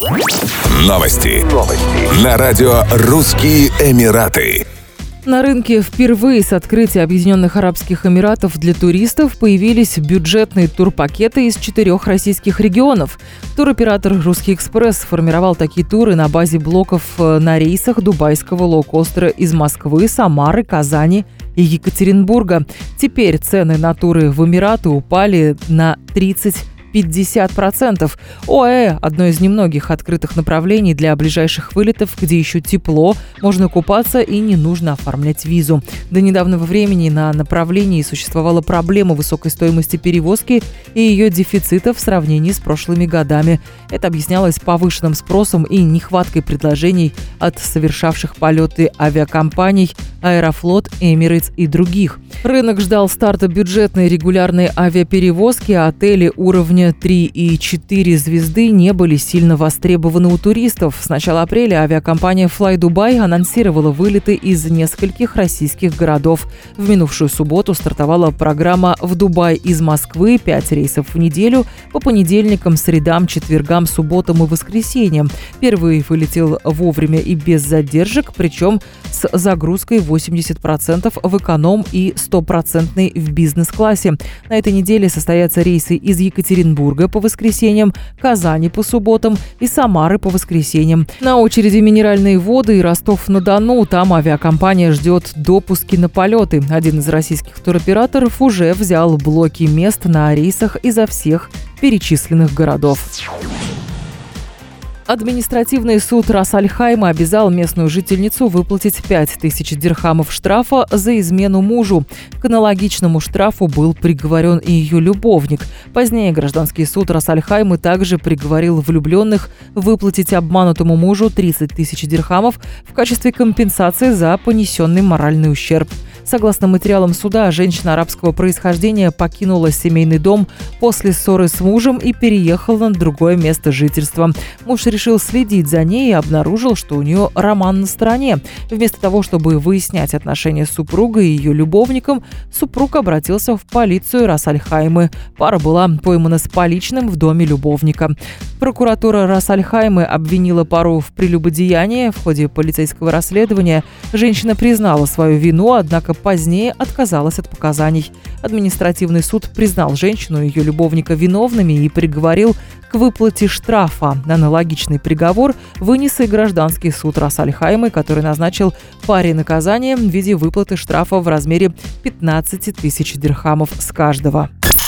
Новости. Новости. На радио «Русские Эмираты». На рынке впервые с открытия Объединенных Арабских Эмиратов для туристов появились бюджетные турпакеты из четырех российских регионов. Туроператор «Русский экспресс» сформировал такие туры на базе блоков э, на рейсах дубайского лоукостера из Москвы, Самары, Казани и Екатеринбурга. Теперь цены на туры в Эмираты упали на 30 50%. ОАЭ – одно из немногих открытых направлений для ближайших вылетов, где еще тепло, можно купаться и не нужно оформлять визу. До недавнего времени на направлении существовала проблема высокой стоимости перевозки и ее дефицита в сравнении с прошлыми годами. Это объяснялось повышенным спросом и нехваткой предложений от совершавших полеты авиакомпаний Аэрофлот, Эмирейтс и других. Рынок ждал старта бюджетной регулярной авиаперевозки, а отели уровня уровня 3 и 4 звезды не были сильно востребованы у туристов. С начала апреля авиакомпания Fly Dubai анонсировала вылеты из нескольких российских городов. В минувшую субботу стартовала программа в Дубай из Москвы 5 рейсов в неделю по понедельникам, средам, четвергам, субботам и воскресеньям. Первый вылетел вовремя и без задержек, причем с загрузкой 80% в эконом и 100% в бизнес-классе. На этой неделе состоятся рейсы из Екатеринбурга Екатеринбурга по воскресеньям, Казани по субботам и Самары по воскресеньям. На очереди минеральные воды и Ростов-на-Дону. Там авиакомпания ждет допуски на полеты. Один из российских туроператоров уже взял блоки мест на рейсах изо всех перечисленных городов. Административный суд Расальхайма обязал местную жительницу выплатить 5000 дирхамов штрафа за измену мужу. К аналогичному штрафу был приговорен и ее любовник. Позднее гражданский суд Расальхаймы также приговорил влюбленных выплатить обманутому мужу 30 тысяч дирхамов в качестве компенсации за понесенный моральный ущерб. Согласно материалам суда, женщина арабского происхождения покинула семейный дом после ссоры с мужем и переехала на другое место жительства. Муж решил следить за ней и обнаружил, что у нее роман на стороне. Вместо того, чтобы выяснять отношения с супругой и ее любовником, супруг обратился в полицию Расальхаймы. Пара была поймана с поличным в доме любовника. Прокуратура Расальхаймы обвинила пару в прелюбодеянии. В ходе полицейского расследования женщина признала свою вину, однако позднее отказалась от показаний. Административный суд признал женщину и ее любовника виновными и приговорил к выплате штрафа. Аналогичный приговор вынес и гражданский суд Расальхаймы, который назначил паре наказания в виде выплаты штрафа в размере 15 тысяч дирхамов с каждого.